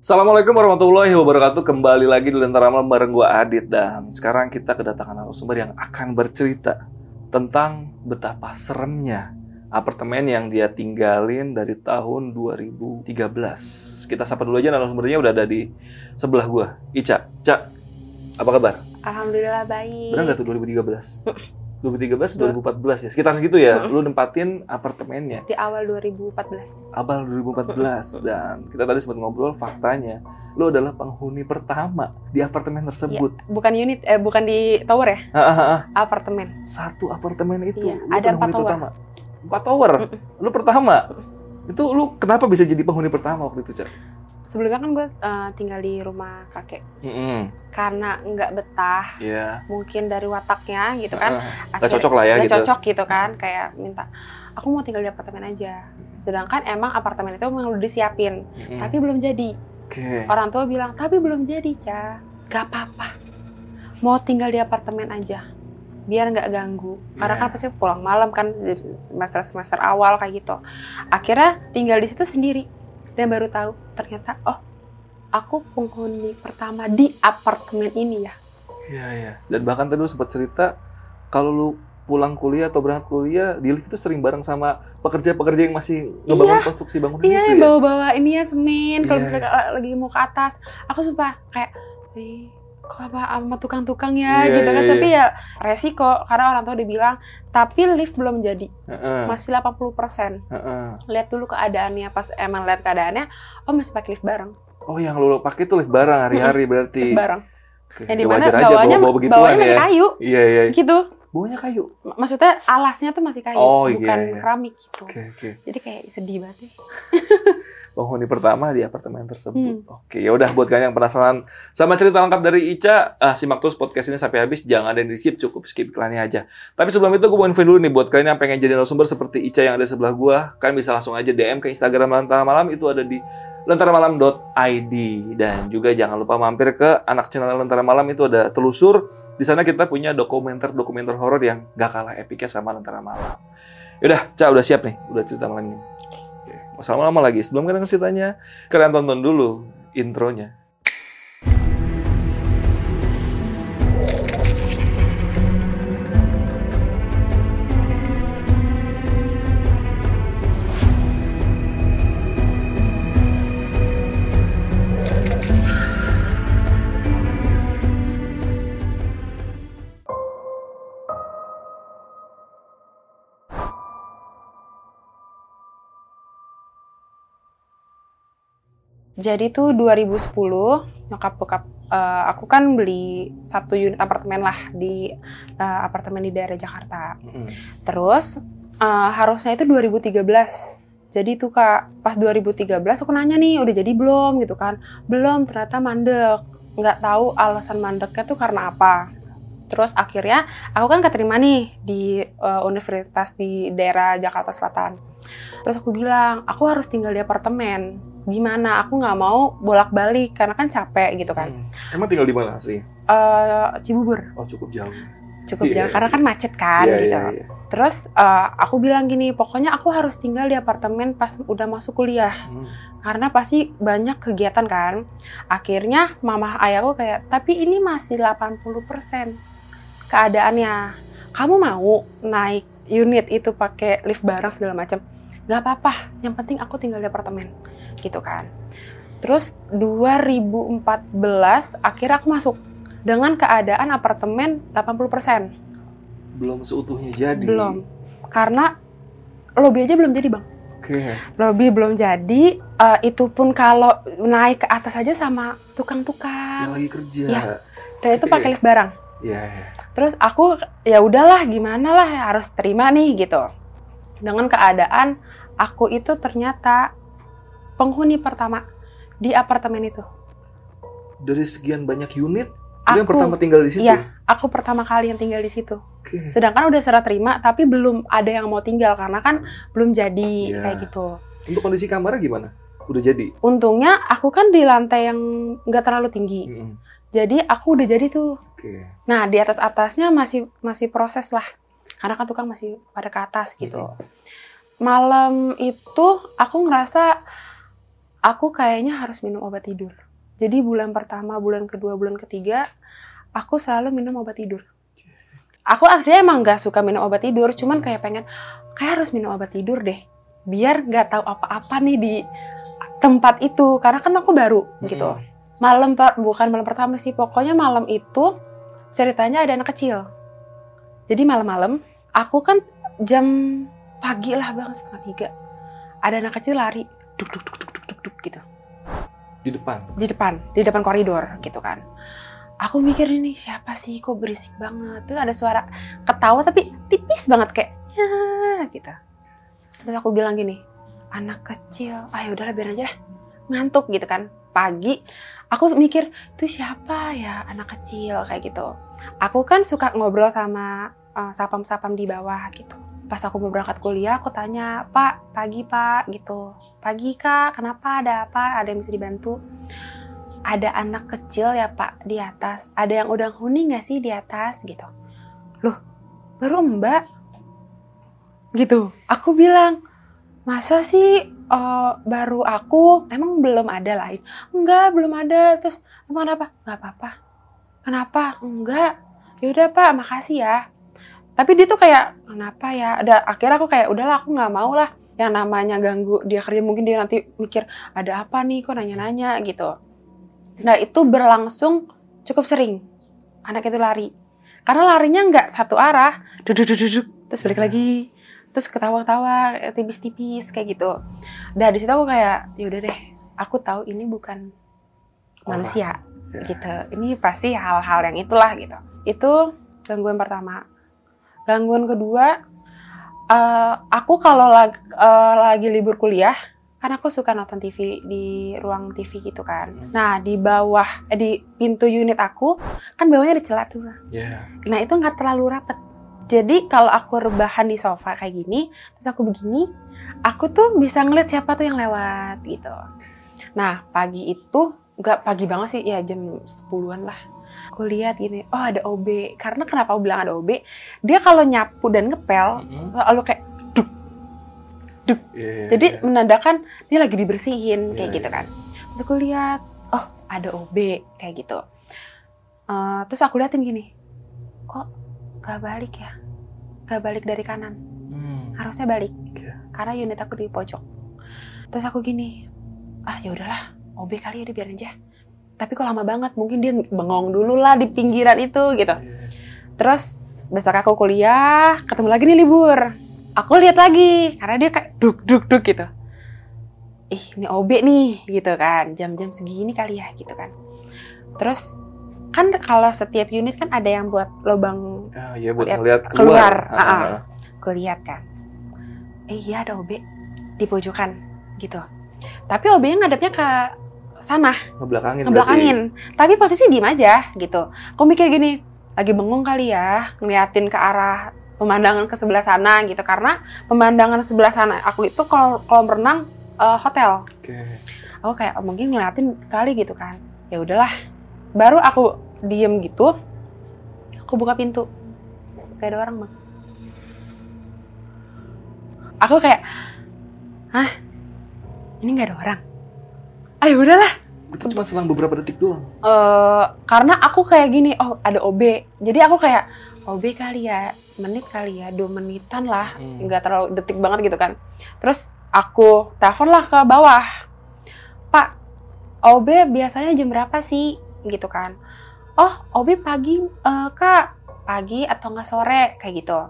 Assalamualaikum warahmatullahi wabarakatuh. Kembali lagi di Lentera Malam bareng gue Adit dan sekarang kita kedatangan narasumber yang akan bercerita tentang betapa seremnya apartemen yang dia tinggalin dari tahun 2013. Kita sapa dulu aja narasumbernya udah ada di sebelah gue. Ica, Ca, apa kabar? Alhamdulillah baik. Benar nggak tuh 2013? 2013, 2014 ya, sekitar segitu ya. Lu nempatin apartemennya. Di awal 2014. Abal 2014 dan kita tadi sempat ngobrol faktanya lu adalah penghuni pertama di apartemen tersebut. Bukan unit, eh bukan di tower ya, Ah, ah, ah. apartemen. Satu apartemen itu Iya, lu ada penghuni empat tower. pertama. Empat tower. Lu pertama. Itu lu kenapa bisa jadi penghuni pertama waktu itu, Cak? Sebelumnya kan gue eh, tinggal di rumah kakek. Heeh. Karena nggak betah, Iya. mungkin dari wataknya gitu kan. Ah, Nggak cocok lah ya nggak gitu. cocok gitu kan, kayak minta aku mau tinggal di apartemen aja. Sedangkan emang apartemen itu memang udah disiapin, Mm-mm. tapi belum jadi. Oke. Orang tua bilang, tapi belum jadi, Ca. Gak apa-apa. Mau tinggal di apartemen aja. Biar nggak ganggu. Karena Iya. kan pasti pulang malam kan, semester-semester awal kayak gitu. Akhirnya tinggal di situ sendiri. Dan baru tahu, ternyata, oh, aku penghuni pertama di apartemen ini ya. Iya, iya. Dan bahkan tadi lu sempat cerita kalau lu pulang kuliah atau berangkat kuliah di lift itu sering bareng sama pekerja-pekerja yang masih ngebangun konstruksi bangunan Iya, itu ya. bawa-bawa ini ya semen. Kalau Iya, misalnya lagi mau ke atas, aku sumpah kayak, ih, kok apa sama tukang-tukang ya Iya, gitu kan. iya, Tapi ya resiko karena orang tua udah bilang, tapi lift belum jadi, Heeh. masih 80%. Heeh. Lihat dulu keadaannya pas emang lihat keadaannya, oh masih pakai lift bareng. Oh, yang lu pakai tuh lift barang hari-hari berarti. Lift barang. Oke, Yang ya aja bawahnya bawa-bawa begituan bawahnya masih ya. kayu Iya, iya. gitu. Bawahnya kayu. M- Maksudnya alasnya tuh masih kayu, Oh, iya, bukan iya. keramik gitu. Oke, oke. Jadi kayak sedih banget. ya. Penghuni pertama di apartemen tersebut. Hmm. Oke, ya udah buat kalian yang penasaran sama cerita lengkap dari Ica, ah, simak terus podcast ini sampai habis. Jangan ada yang di skip, cukup skip iklannya aja. Tapi sebelum itu gue mau info dulu nih buat kalian yang pengen jadi narasumber seperti Ica yang ada di sebelah gua, kalian bisa langsung aja DM ke Instagram Lentera Malam itu ada di lentaramalam.id dan juga jangan lupa mampir ke anak channel Lentera Malam itu ada telusur di sana kita punya dokumenter-dokumenter horor yang gak kalah epicnya sama Lentera Malam. Yaudah, Ca udah siap nih, udah cerita malam ini. Lama-lama lagi. Sebelum kalian ke ceritanya, kalian tonton dulu intronya. Jadi tuh 2010 nyokap bokap eh, aku kan beli satu unit apartemen lah di eh, apartemen di daerah Jakarta. Terus eh, harusnya itu 2013. Jadi tuh kak pas 2013 aku nanya nih udah jadi belum gitu kan? Belum ternyata mandek. Nggak tahu alasan mandeknya tuh karena apa. Terus akhirnya aku kan keterima nih di eh, universitas di daerah Jakarta Selatan. Terus aku bilang aku harus tinggal di apartemen. Gimana? Aku nggak mau bolak-balik karena kan capek gitu kan. Hmm. Emang tinggal di mana sih? Eh, Cibubur Oh cukup jauh. cukup Iya, jauh karena kan macet kan Iya, gitu. iya, iya. Terus eh, aku bilang gini, pokoknya aku harus tinggal di apartemen pas udah masuk kuliah Hmm. karena pasti banyak kegiatan kan. Akhirnya mama ayahku kayak, tapi ini masih 80% keadaannya. Kamu mau naik unit itu pakai lift barang segala macam? Gak apa-apa, yang penting aku tinggal di apartemen gitu kan. Terus 2014 akhirnya aku masuk dengan keadaan apartemen 80%. Belum seutuhnya jadi. Belum. Karena lobby aja belum jadi, Bang. Oke. Lobby belum jadi, eh, itu pun kalau naik ke atas aja sama Yang tukang-tukang. lagi kerja. Iya. Dan itu pakai lift barang. Iya, iya. Terus aku ya udahlah gimana lah harus terima nih gitu. Dengan keadaan aku itu ternyata penghuni pertama di apartemen itu. Dari sekian banyak unit, lu yang Aku, pertama tinggal di situ. iya. aku pertama kali yang tinggal di situ. Oke. Sedangkan udah serah terima tapi belum ada yang mau tinggal karena kan belum jadi Iya. kayak gitu. Untuk kondisi kamarnya gimana? Udah jadi. Untungnya aku kan di lantai yang nggak terlalu tinggi. Mm-mm. Jadi aku udah jadi tuh. Oke. Nah, di atas-atasnya masih masih proses lah. Karena kan tukang masih pada ke atas gitu. Malam itu aku ngerasa aku kayaknya harus minum obat tidur. Jadi bulan pertama, bulan kedua, bulan ketiga, aku selalu minum obat tidur. Aku aslinya emang gak suka minum obat tidur, cuman kayak pengen, kayak harus minum obat tidur deh. Biar gak tahu apa-apa nih di tempat itu, karena kan aku baru gitu. Malam, per- bukan malam pertama sih, pokoknya malam itu ceritanya ada anak kecil. Jadi malam-malam, aku kan jam pagi lah bang, setengah tiga. Ada anak kecil lari, duk duk duk duk duk duk, duk gitu. Di depan. di depan di depan koridor gitu kan. Aku mikir ini siapa sih? Kok berisik banget. Terus ada suara ketawa tapi tipis banget kayak ya gitu. Terus aku bilang gini anak kecil. Ah ya udahlah biar aja lah. Ngantuk gitu kan. Pagi aku mikir itu siapa ya anak kecil? Kayak gitu. Aku kan suka ngobrol sama eh, sapam-sapam di bawah gitu pas aku mau berangkat kuliah aku tanya pak pagi pak gitu. Pagi kak kenapa? Ada apa? Ada yang bisa dibantu? Ada anak kecil ya pak di atas. Ada yang udah huni nggak sih di atas? Gitu. Loh baru mbak? Gitu. Aku bilang masa sih eh, baru aku? Emang belum ada lain enggak belum ada. Terus emang apa nggak apa-apa. Kenapa? Enggak. Yaudah pak makasih ya tapi dia tuh kayak kenapa ya? Ada akhirnya aku kayak udahlah aku nggak mau lah yang namanya ganggu dia kerja. Mungkin dia nanti mikir ada apa nih? Kok nanya-nanya? Gitu. Nah itu berlangsung cukup sering. Anak itu lari. Karena larinya nggak satu arah. Duduk duduk duduk. Terus balik lagi. Terus ketawa-ketawa tipis-tipis kayak gitu. Dari situ aku kayak yaudah deh aku tahu ini bukan manusia Ya. gitu. Ini pasti hal-hal yang itulah gitu. Itu gangguan pertama gangguan kedua eh, aku kalau lag- eh, lagi libur kuliah kan aku suka nonton TV di ruang TV gitu kan. Hmm. nah di bawah eh, di pintu unit aku kan bawahnya ada celah tuh Ya. nah itu nggak terlalu rapet. Jadi kalau aku rebahan di sofa kayak gini terus aku begini aku tuh bisa ngeliat siapa tuh yang lewat gitu. Nah pagi itu nggak pagi banget sih ya jam 10-an lah aku lihat gini oh ada OB karena kenapa aku bilang ada OB dia kalau nyapu dan ngepel Mm-mm. selalu kayak Iya, jadi iya. menandakan dia lagi dibersihin kayak Iya, gitu iya. kan terus aku lihat oh ada OB kayak gitu Eh, terus aku liatin gini kok gak balik ya gak balik dari kanan Hmm. harusnya balik Iya. karena unit aku di pojok terus aku gini ah ya udahlah OB kali ya udah biarin aja tapi kok lama banget mungkin dia bengong dulu lah di pinggiran itu gitu Iya. terus besok aku kuliah ketemu lagi nih libur aku lihat lagi karena dia kayak duk duk duk gitu ih ini OB nih gitu kan jam-jam segini kali ya gitu kan terus kan kalau setiap unit kan ada yang buat lubang Ah, iya buat Lihat keluar. keluar. Ah, Ah, ah. ah. aku lihat kan eh iya ada OB di pojokan gitu tapi OB-nya ngadepnya ke sana. Ngebelakangin. ngebelakangin. tapi posisi diem aja gitu. Aku mikir gini lagi bengong kali ya ngeliatin ke arah pemandangan ke sebelah sana gitu. Karena pemandangan sebelah sana aku itu kalau kolam renang eh, hotel. Oke. aku kayak oh, mungkin ngeliatin kali gitu kan. Ya udahlah. Baru aku diem gitu aku buka pintu. Gak ada orang bang. Aku kayak hah? Ini nggak ada orang ayo udahlah Itu cuma selang beberapa detik doang. eh karena aku kayak gini, oh ada OB. Jadi aku kayak OB kali ya, menit kali ya, dua menitan lah, Hmm. nggak terlalu detik banget gitu kan. Terus aku telepon lah ke bawah, Pak, OB biasanya jam berapa sih, gitu kan? Oh, OB pagi, eh, kak, pagi atau nggak sore, kayak gitu.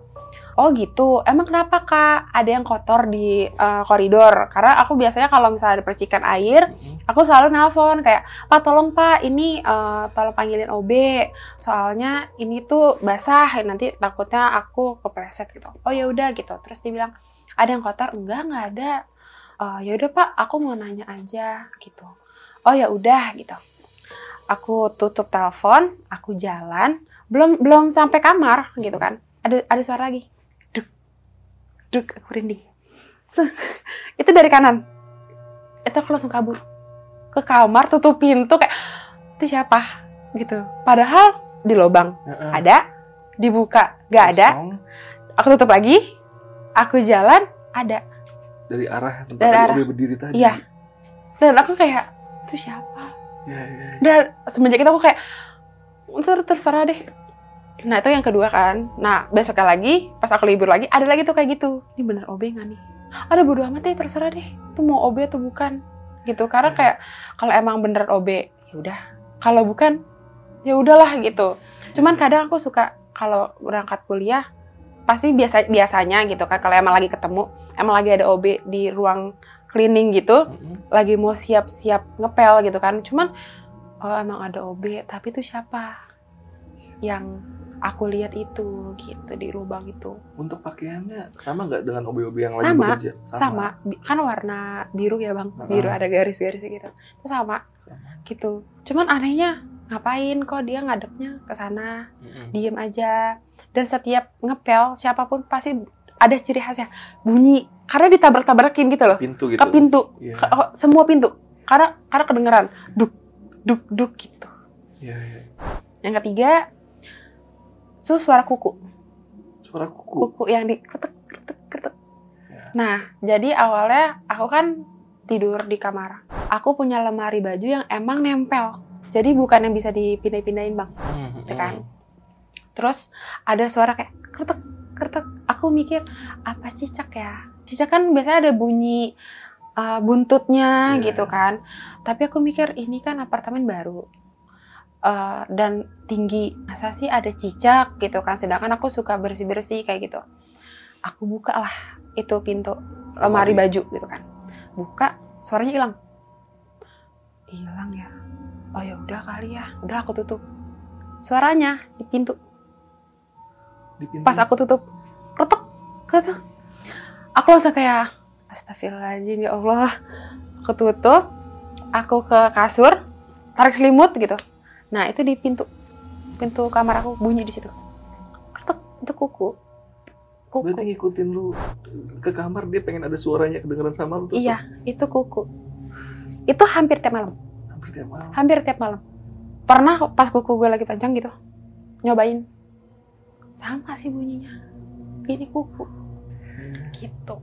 Oh gitu, emang kenapa kak? Ada yang kotor di eh, koridor? Karena aku biasanya kalau misalnya ada percikan air, Mm-mm. aku selalu nelpon kayak pak tolong pak ini eh, tolong panggilin OB soalnya ini tuh basah nanti takutnya aku kepleset gitu. Oh ya udah gitu. Terus dia bilang ada yang kotor? Enggak nggak ada. "Eh, ya udah pak aku mau nanya aja gitu. Oh ya udah gitu. Aku tutup telepon aku jalan belum belum sampai kamar gitu kan. Ada ada suara lagi duk aku rinding Se- itu dari kanan. Itu aku langsung kabur. Ke kamar tutup pintu kayak itu siapa? Gitu. Padahal di lubang. Heeh. ada dibuka. Nggak ada. Aku tutup lagi. Aku jalan ada. Dari arah tempat Dari arah. Berdiri tadi. Iya. dan aku kayak itu siapa? Ya, ya, ya. dan semenjak itu aku kayak "Ter- terserah deh nah itu yang kedua kan. Nah besoknya lagi pas aku libur lagi ada lagi tuh kayak gitu. Ini bener OB nggak nih? Ada bodo amat deh terserah deh. Itu mau OB atau bukan? Gitu karena kayak kalau emang bener OB ya udah. Kalau bukan ya udahlah gitu. Cuman kadang aku suka kalau berangkat kuliah pasti biasa biasanya gitu kan kalau emang lagi ketemu emang lagi ada OB di ruang cleaning gitu lagi mau siap-siap ngepel gitu kan. Cuman oh emang ada OB tapi itu siapa? Yang aku lihat itu gitu di lubang itu. Untuk pakaiannya sama nggak dengan OB-OB yang Sama, bekerja? sama, Bi- kan warna biru ya bang? Biru ada garis-garis gitu. Itu sama Sama. gitu. Cuman anehnya ngapain kok dia ngadepnya ke sana? Mm-mm. diem aja. Dan setiap ngepel siapa pun pasti ada ciri khasnya. Bunyi. Karena ditabrak-tabrakin gitu loh. Pintu gitu. ke pintu. Iya. ke- oh, semua pintu. Karena karena kedengeran. Duk duk duk gitu. Iya, iya. yang ketiga itu suara kuku Suara kuku. kuku yang di kretek kretek kretek Ya. nah jadi awalnya aku kan tidur di kamar aku punya lemari baju yang emang nempel jadi bukan yang bisa dipindah-pindahin bang Mm-mm. gitu kan. terus ada suara kayak kretek kretek aku mikir apa cicak ya cicak kan biasanya ada bunyi uh, buntutnya Iya. gitu kan tapi aku mikir ini kan apartemen baru Uh, dan tinggi. Masa sih ada cicak gitu kan? Sedangkan aku suka bersih bersih kayak gitu. Aku buka lah itu pintu lemari baju gitu kan. Buka suaranya hilang. Hilang ya? Oh ya udah kali ya. Udah aku tutup. Suaranya di pintu. Di pintu. pas aku tutup kretek kretek aku langsung kayak astagfirullahaladzim ya Allah. Aku tutup aku ke kasur tarik selimut gitu nah itu di pintu pintu kamar aku bunyi di situ. Kretek itu kuku. Kuku. Berarti ngikutin lu ke kamar dia pengen ada suaranya kedengeran sama lu tuh. iya itu kuku. Itu hampir tiap malam. Hampir tiap malam. hampir tiap malam. Pernah pas kuku gue lagi panjang gitu nyobain. Sama sih bunyinya. Ini kuku. Gitu.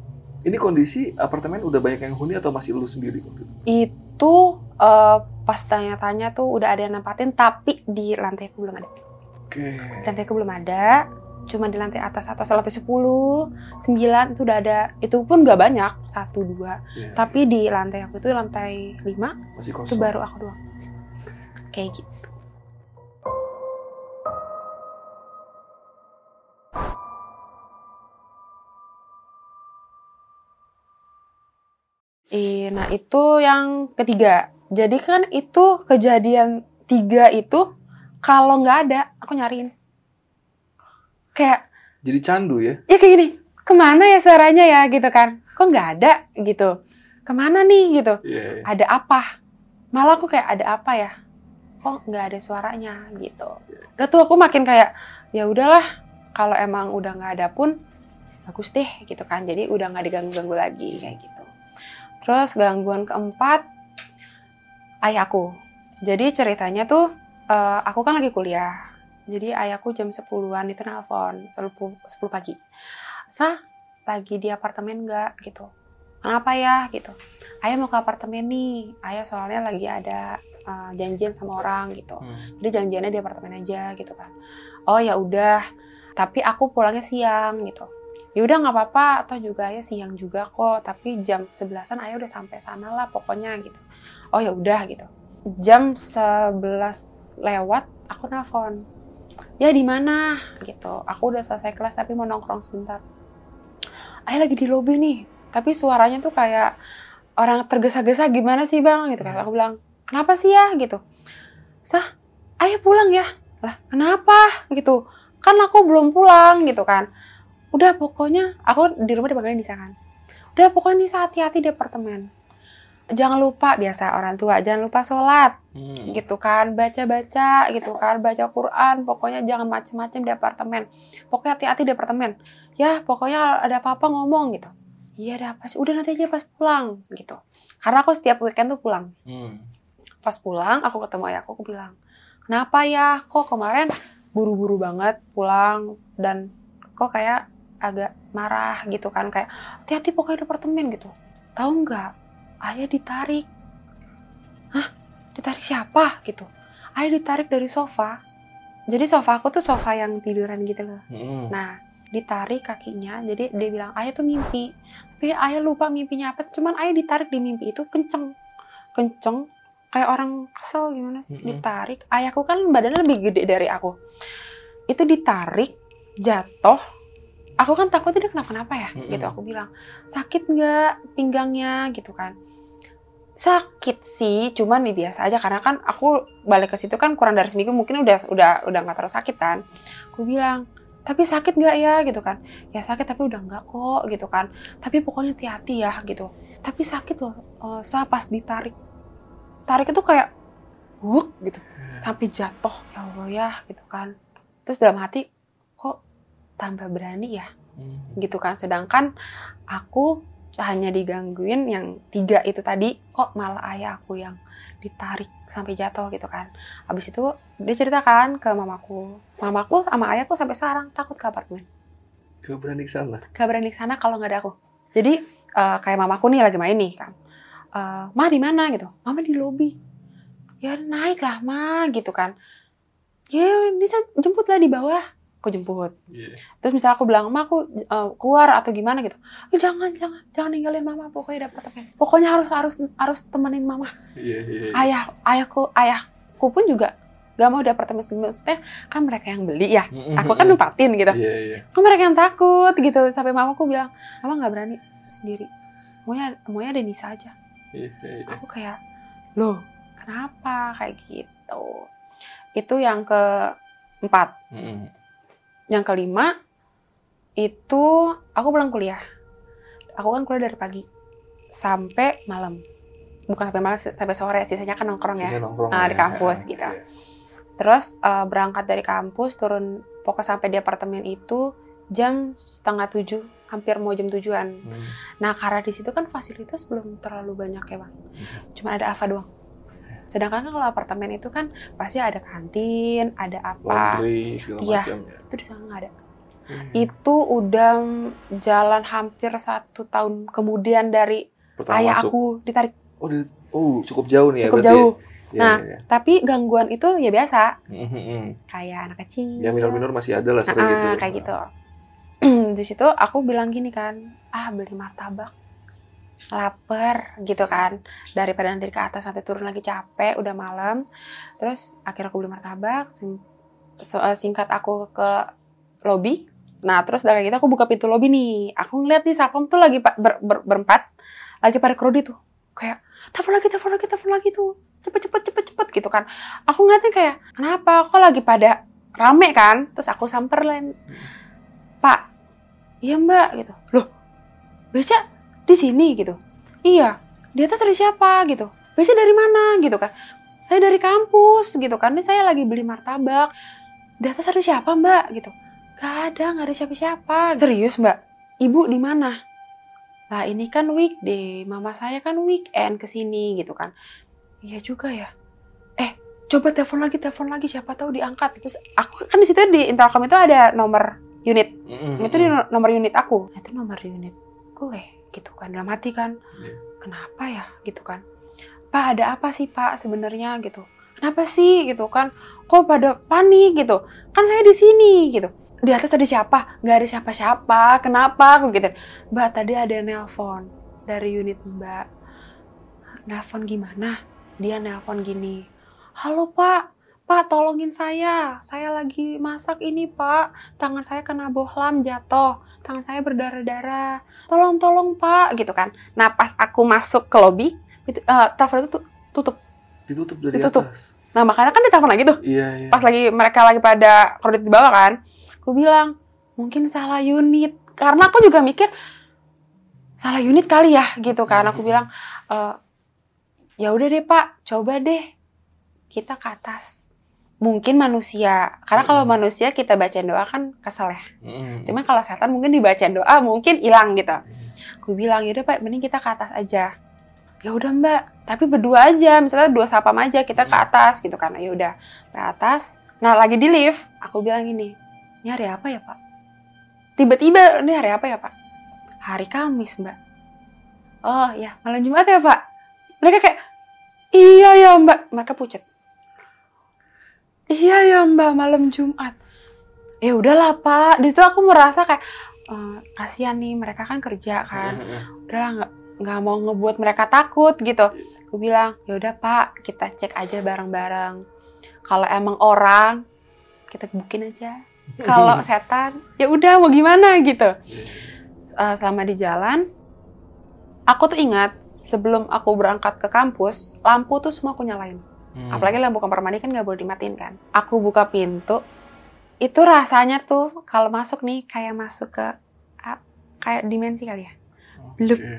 Ini kondisi apartemen udah banyak yang huni atau masih lu sendiri? Itu? eh, pas tanya-tanya tuh udah ada yang nempatin tapi di lantai aku belum ada. Oke. lantai aku belum ada cuma di lantai atas atas lantai 10 9 itu udah ada. Itu pun gak banyak satu dua. Iya, tapi di lantai aku itu lantai 5 masih itu baru aku doang. Kayak gitu. Eh, nah itu yang ketiga. Jadi kan itu kejadian tiga itu kalau nggak ada aku nyariin. Kayak Jadi candu ya? ya kayak gini, ke mana ya suaranya ya gitu kan? Kok nggak ada gitu? Ke mana nih gitu? Iya. iya. Ada apa? Malah aku kayak ada apa ya? Kok nggak ada suaranya gitu? Udah tuh aku makin kayak ya udahlah kalau emang udah nggak ada pun bagus deh gitu kan. Jadi udah nggak diganggu-ganggu lagi kayak gitu. Terus gangguan keempat ayahku. Jadi ceritanya tuh eh, aku kan lagi kuliah. Jadi ayahku jam 10-an itu nelpon, 10, 10 pagi. Sah, lagi di apartemen nggak gitu. Kenapa ya gitu. Ayah mau ke apartemen nih. Ayah soalnya lagi ada eh, janjian sama orang gitu. Hmm. Jadi janjiannya di apartemen aja gitu kan. Oh ya udah, tapi aku pulangnya siang gitu. Ya udah nggak apa-apa, atau juga ayah siang juga kok. Tapi jam 11-an ayah udah sampai sana lah pokoknya gitu. Oh ya udah gitu. Jam 11 lewat aku telepon. Ya di mana gitu. Aku udah selesai kelas tapi mau nongkrong sebentar. Ayah lagi di lobi nih. Tapi suaranya tuh kayak orang tergesa-gesa gimana sih bang gitu kan. Aku bilang, kenapa sih ya gitu. Sah, ayah pulang ya. Lah, kenapa gitu? Kan aku belum pulang gitu kan. Udah pokoknya aku di rumah dipanggilin Nisa kan. Udah pokoknya Nisa hati-hati di apartemen. Jangan lupa biasa orang tua, jangan lupa sholat Hmm. gitu kan, baca-baca gitu kan, baca Quran, pokoknya jangan macem-macem di apartemen. Pokoknya hati-hati di apartemen. Ya, pokoknya kalau ada apa-apa ngomong gitu. Iya, ada apa sih? Udah nanti aja pas pulang gitu. Karena aku setiap weekend tuh pulang Hmm. pas pulang aku ketemu ayahku aku bilang kenapa ya kok kemarin buru-buru banget pulang dan kok kayak agak marah gitu kan kayak hati-hati pokoknya di apartemen gitu tahu nggak ayah ditarik. Ditarik siapa? Gitu. Ayah ditarik dari sofa. Jadi sofa aku tuh sofa yang tiduran gitu loh. Mm-mm. nah ditarik kakinya. Jadi dia bilang ayah tuh mimpi. Tapi ayah lupa mimpinya apa. Cuman ayah ditarik di mimpi itu kenceng. Kenceng. Kayak orang kesel gimana sih? Mm-mm. ditarik. Ayahku kan badannya lebih gede dari aku. Itu ditarik jatuh aku kan takut dia kenapa-napa ya Mm-mm. gitu. Aku bilang sakit nggak pinggangnya? Gitu kan. Sakit sih cuman nih biasa aja karena kan aku balik ke situ kan kurang dari seminggu mungkin udah udah udah nggak terlalu sakit kan. Aku bilang tapi sakit nggak ya? Gitu kan. Ya sakit tapi udah nggak kok. Gitu kan. Tapi pokoknya hati-hati ya gitu. Tapi sakit loh Eh, saya pas ditarik. Tarik itu kayak wuk gitu. Sampai jatuh ya Allah ya gitu kan. Terus dalam hati tambah berani ya Mm. gitu kan. Sedangkan aku hanya digangguin yang tiga itu tadi kok malah ayah aku yang ditarik sampai jatuh gitu kan. Habis itu dia ceritakan ke mamaku. Mamaku sama ayahku sampai sekarang takut ke apartemen Gak berani ke sana. gak berani ke sana kalau nggak ada aku. Jadi eh, kayak mamaku nih lagi main nih kan. Eh, ma di mana? gitu. Mama di lobi ya naik lah ma gitu kan. Ya bisa jemput lah di bawah aku jemput. Iya. terus misal aku bilang ma aku eh, keluar atau gimana gitu. "Eh, jangan jangan jangan ninggalin mama pokoknya dapat apartemen pokoknya harus harus harus temenin mama. Iya, iya. ayah ayahku ayahku pun juga gak mau di apartemen sendiri. Maksudnya kan mereka yang beli ya. Aku kan nempatin gitu. Iya, iya. kan mereka yang takut gitu. Sampai mamaku bilang mama nggak berani sendiri. Maunya maunya ada Nisa aja. Iya, iya. aku kayak loh kenapa? Kayak gitu. Itu yang keempat. Mm-mm. Yang kelima itu aku pulang kuliah. Aku kan kuliah dari pagi sampai malam. Bukan sampai malam sampai sore. Sisanya kan nongkrong ya. Nongkrong Ah, ya. di kampus gitu. Iya. terus eh, berangkat dari kampus turun pokok sampai di apartemen itu jam setengah tujuh. Hampir mau jam tujuan. Hmm. nah karena di situ kan fasilitas belum terlalu banyak ya bang. Cuma ada Alfa doang sedangkan kan kalau apartemen itu kan pasti ada kantin ada apa Laundry, segala Iya. macam ya. itu di sana nggak ada Hmm. itu udah jalan hampir satu tahun kemudian dari Pertama ayah masuk. aku ditarik Oh, di- oh, cukup jauh nih ya cukup berarti jauh ya? Nah, Iya, iya. tapi gangguan itu ya biasa kayak anak kecil Ya minor-minor masih ada lah sering Ah, gitu. kayak gitu di situ aku bilang gini kan ah beli martabak lapar gitu kan. Daripada nanti ke atas sampai turun lagi capek udah malam. Terus akhirnya aku beli martabak so- eh, singkat aku ke lobby nah terus dari gitu aku buka pintu lobby nih. Aku ngeliat nih sapam tuh lagi ber- ber- berempat. Lagi pada kerodi tuh kayak telepon lagi telepon lagi telepon lagi tuh. Cepet cepet cepet cepet gitu kan. Aku ngeliatnya kayak kenapa? Kok lagi pada rame kan? Terus aku samperin. Pak iya mbak gitu. Loh beca di sini gitu. Iya di atas dari siapa? gitu. Beca dari mana? gitu kan. Saya dari kampus gitu kan. Ini saya lagi beli martabak. Di atas ada siapa mbak? gitu. Gak ada nggak ada siapa-siapa. Serius mbak? Ibu di mana? Lah ini kan weekday. Mama saya kan weekend ke sini gitu kan. Iya juga ya. Eh coba telepon lagi telepon lagi. Siapa tahu diangkat. Terus aku kan di situ di intercom itu ada nomor unit. Mm-mm. itu di no- nomor unit aku. Nah, itu nomor unit gue gitu kan. Dalam hati kan Iya. kenapa ya? gitu kan. Pak ada apa sih pak sebenarnya? gitu. Kenapa sih? gitu kan. Kok pada panik? gitu. Kan saya di sini gitu. Di atas ada siapa? Nggak ada siapa-siapa. Kenapa? aku gitu. Mbak tadi ada nelpon dari unit mbak. Nelpon gimana? Dia nelpon gini halo pak pak tolongin saya. Saya lagi masak ini pak. Tangan saya kena bohlam jatuh. Tangan saya berdarah-darah. Tolong tolong pak gitu kan. Nah pas aku masuk ke lobby itu eh, telepon itu tu- tutup. Ditutup dari Ditutup. atas. nah makanya kan ditelepon lagi tuh. Iya, iya. pas lagi mereka lagi pada kredit di bawah kan aku bilang mungkin salah unit. Karena aku juga mikir salah unit kali ya gitu kan. Aku bilang "Eh, ya udah deh pak. Coba deh. Kita ke atas mungkin manusia karena kalau Mm. manusia kita bacain doa kan kesel ya Mm-mm. Cuma kalau setan mungkin dibacain doa mungkin hilang gitu. Aku bilang yaudah pak, mending kita ke atas aja. Ya udah mbak, tapi berdua aja, misalnya dua sapam aja kita ke Hmm. atas gitu kan. Ya udah ke atas. Nah lagi di lift, aku bilang gini, ini hari apa ya pak? Tiba-tiba ini hari apa ya pak? Hari Kamis mbak. Oh ya malam Jumat ya pak. Mereka kayak iya ya mbak mereka pucat iya ya mbak malam Jumat. Ya udahlah pak. Di situ aku merasa kayak eh, kasihan nih mereka kan kerja kan. Udahlah nggak nggak mau ngebuat mereka takut gitu. Aku bilang ya udah pak kita cek aja bareng-bareng. Kalau emang orang kita gebukin aja. Kalau setan ya udah mau gimana? Gitu. Eh, selama di jalan aku tuh ingat sebelum aku berangkat ke kampus lampu tuh semua aku nyalain Hmm. apalagi lampu kamar mandi kan nggak boleh dimatiin kan? Aku buka pintu itu rasanya tuh kalau masuk nih kayak masuk ke kayak dimensi kali ya? Belum. Oke.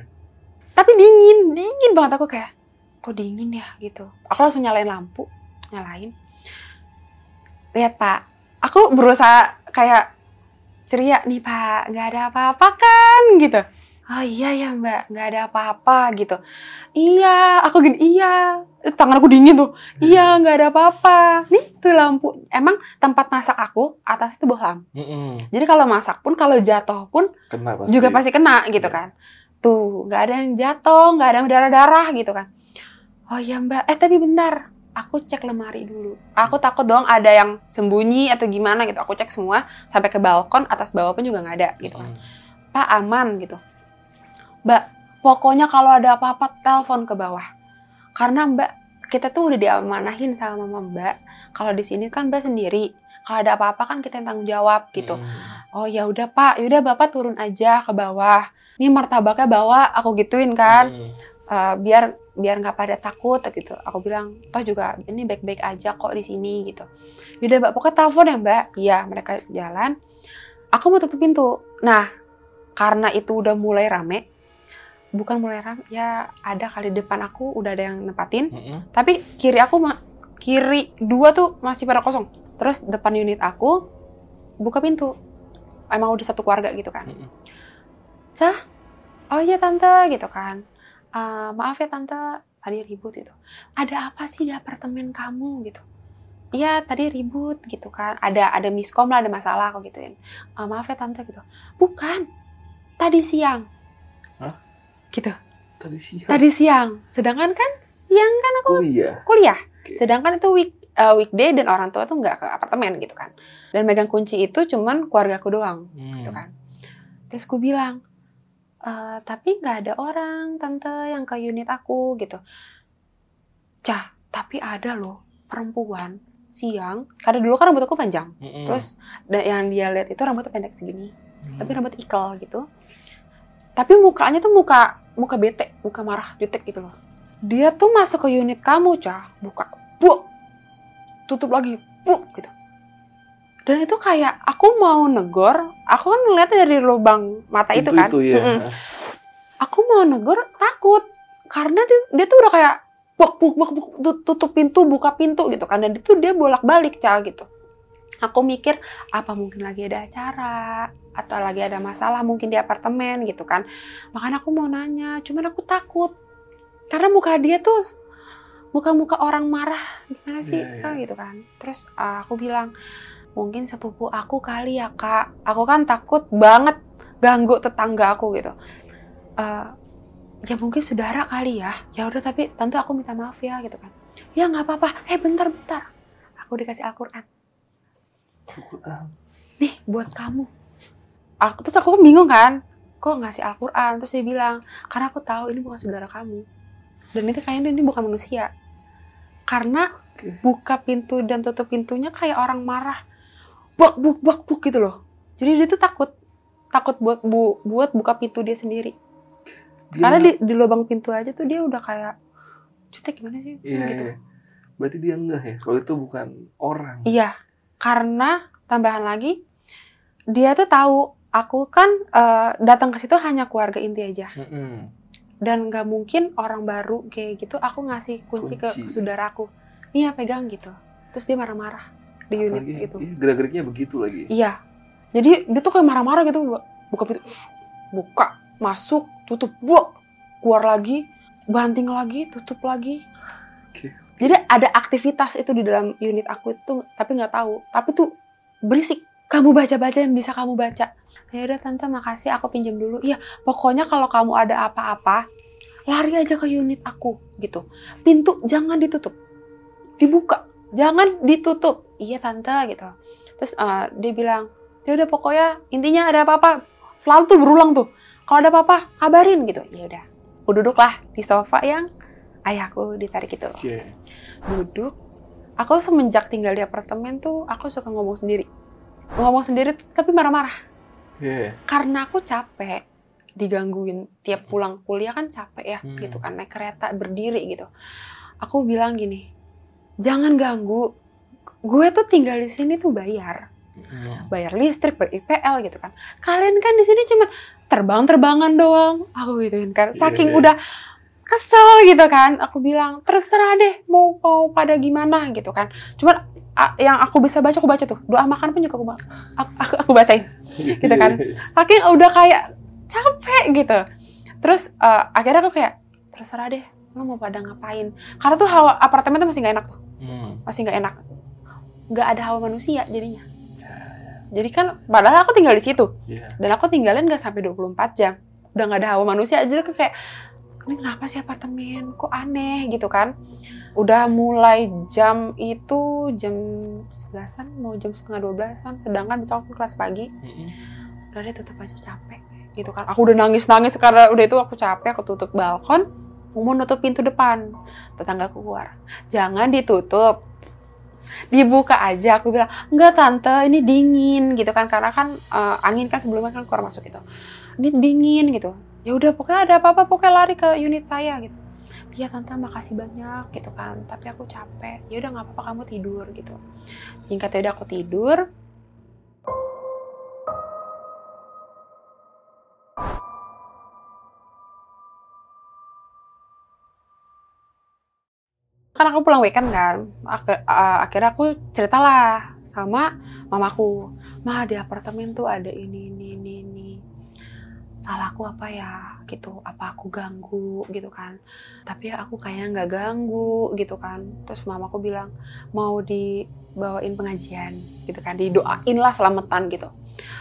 tapi dingin dingin banget aku kayak kok dingin ya gitu. Aku langsung nyalain lampu nyalain. Lihat pak. Aku berusaha kayak ceria nih pak nggak ada apa-apa kan? Gitu oh iya ya mbak nggak ada apa-apa gitu iya aku gini iya Eh, tangan aku dingin tuh iya nggak ada apa-apa nih tuh lampu emang tempat masak aku atas itu bohlam Mm-mm. jadi kalau masak pun kalau jatuh pun Kena pasti. juga pasti kena gitu Iya. kan. Tuh, nggak ada yang jatuh, nggak ada yang darah-darah gitu kan. Oh iya mbak, eh tapi bentar, aku cek lemari dulu. Aku takut dong ada yang sembunyi atau gimana gitu. Aku cek semua sampai ke balkon, atas bawah pun juga nggak ada gitu kan. Mm. Pak aman gitu. Mbak, pokoknya kalau ada apa-apa telepon ke bawah. Karena mbak, kita tuh udah diamanahin sama mama mbak. Kalau di sini kan mbak sendiri. Kalau ada apa-apa kan kita yang tanggung jawab gitu. Mm. Oh ya udah Pak, yaudah Bapak turun aja ke bawah. Ini martabaknya bawa, aku gituin kan, Mm. Eh, biar biar nggak pada takut gitu. Aku bilang, toh juga ini baik-baik aja kok di sini gitu. Yaudah Mbak, pokoknya telepon ya Mbak. Iya, mereka jalan. Aku mau tutup pintu. Nah, karena itu udah mulai rame, bukan mulai rame, ya ada kali depan aku udah ada yang nempatin. Mm-mm. Tapi kiri aku kiri dua tuh masih pada kosong. Terus depan unit aku buka pintu. Emang udah satu keluarga gitu kan. Mm-mm. Cah, oh iya tante gitu kan. "Eh, maaf ya tante, tadi ribut gitu. Ada apa sih di apartemen kamu gitu? Iya tadi ribut gitu kan. Ada ada miskom lah, ada masalah aku gituin. "Eh, maaf ya tante gitu. Bukan, tadi siang. Gitu. Tadi siang. Tadi siang. Sedangkan kan siang kan aku Kuliah. kuliah. Oke. Sedangkan itu week eh, weekday dan orang tua tuh nggak ke apartemen gitu kan. Dan megang kunci itu cuman keluargaku doang Mm. gitu kan. Terus gue bilang, "Eh, tapi nggak ada orang tante yang ke unit aku gitu. Cah, tapi ada loh perempuan siang. Karena dulu kan rambut aku panjang. Mm-mm. Terus dan yang dia lihat itu rambutnya pendek segini, Mm. tapi rambut ikal gitu. Tapi mukanya tuh muka muka bete, muka marah, jutek gitu loh. Dia tuh masuk ke unit kamu, cah, buka, bu, tutup lagi, bu, gitu. Dan itu kayak aku mau negor, aku kan ngeliatnya dari lubang mata itu, kan. Itu ya. Mm-mm. Aku mau negor takut karena dia, dia tuh udah kayak buk buk buk buk tu- tutup pintu buka pintu gitu kan dan itu dia bolak balik cah gitu. Aku mikir apa mungkin lagi ada acara atau lagi ada masalah mungkin di apartemen gitu kan. Makanya aku mau nanya, cuman aku takut karena muka dia tuh muka-muka orang marah gimana sih iya. Kak, gitu kan. Terus uh, aku bilang mungkin sepupu aku kali ya kak. Aku kan takut banget ganggu tetangga aku gitu. Eh, ya mungkin saudara kali ya. Ya udah tapi tante aku minta maaf ya gitu kan. Ya nggak apa-apa. Eh bentar bentar. Aku dikasih Al-Quran. Nih buat kamu. Aku, terus aku bingung kan. Kok ngasih Al-Quran? Terus dia bilang, karena aku tahu ini bukan saudara kamu. Dan itu kayaknya ini bukan manusia. Karena buka pintu dan tutup pintunya kayak orang marah. Bak buk bak buk gitu loh. Jadi dia tuh takut. Takut buat bu, buat buka pintu dia sendiri. Dia- Karena di, di lubang pintu aja tuh dia udah kayak cetek gimana sih? Iya, gitu. iya. Berarti dia enggak ya? Kalau itu bukan orang. Iya, karena tambahan lagi dia tuh tahu aku kan eh, datang ke situ hanya keluarga inti aja Mm-mm. dan nggak mungkin orang baru kayak gitu aku ngasih kunci, ke, Kunci. ke saudaraku. Nih ya pegang gitu. Terus dia marah-marah di unit Apalagi, gitu. iya, gerak-geriknya begitu lagi. Iya. Jadi dia tuh kayak marah-marah gitu, Bu. buka pintu, buka, masuk, tutup, buak, keluar lagi, banting lagi, tutup lagi. Oke. Jadi ada aktivitas itu di dalam unit aku itu, tapi nggak tahu. Tapi tuh berisik. Kamu baca-baca yang bisa kamu baca. Ya udah tante makasih, aku pinjam dulu. Iya, pokoknya kalau kamu ada apa-apa, lari aja ke unit aku gitu pintu jangan ditutup dibuka jangan ditutup iya tante gitu terus uh, dia bilang ya udah pokoknya intinya ada apa-apa selalu tuh berulang tuh kalau ada apa-apa kabarin gitu ya udah aku duduklah di sofa yang ayahku ditarik itu. Oke. duduk. Aku semenjak tinggal di apartemen tuh aku suka ngomong sendiri. Ngomong sendiri tapi marah-marah. Oke. karena aku capek digangguin. Tiap pulang kuliah kan capek ya Hmm. gitu kan. Naik kereta berdiri gitu. Aku bilang gini jangan ganggu. Gue tuh tinggal di sini tuh bayar. Hmm. bayar listrik ber IPL gitu kan. Kalian kan di sini cuma terbang-terbangan doang. Aku gituin kan. Saking Iya. udah kesel gitu kan. Aku bilang terserah deh mau mau pada gimana gitu kan. Cuman yang aku bisa baca aku baca tuh. Doa makan pun juga aku aku, aku, aku bacain Gitu kan. saking udah kayak capek gitu. Terus eh, akhirnya aku kayak terserah deh lo mau pada ngapain? Karena tuh hawa apartemen tuh masih nggak enak tuh. Hmm. masih nggak enak. Nggak ada hawa manusia jadinya. Jadi kan padahal aku tinggal di situ. Iya. dan aku tinggalin nggak sampai 24 jam. Udah nggak ada hawa manusia. Aku kayak ini kenapa sih apartemen? Kok aneh gitu kan? Udah mulai jam itu jam 11an mau jam setengah 12an sedangkan besok aku kelas pagi. Hmm. udah deh tutup aja capek gitu kan. Aku udah nangis nangis karena udah itu aku capek aku tutup balkon. Mau nutup pintu depan. Tetangga keluar. Jangan ditutup. Dibuka aja aku bilang enggak tante ini dingin gitu kan. Karena kan eh, angin kan sebelumnya kan keluar masuk gitu ini dingin gitu ya udah pokoknya ada apa-apa pokoknya lari ke unit saya gitu. Iya tante makasih banyak gitu kan. Tapi aku capek. Ya udah nggak apa-apa kamu tidur gitu. Singkat ya udah aku tidur. Kan aku pulang weekend kan. Ak- uh, akhirnya aku ceritalah sama mamaku. Mah di apartemen tuh ada ini ini ini salahku apa ya gitu apa aku ganggu gitu kan. Tapi ya aku kayaknya nggak ganggu gitu kan. Terus mamaku bilang mau dibawain pengajian gitu kan didoain lah selamatan gitu.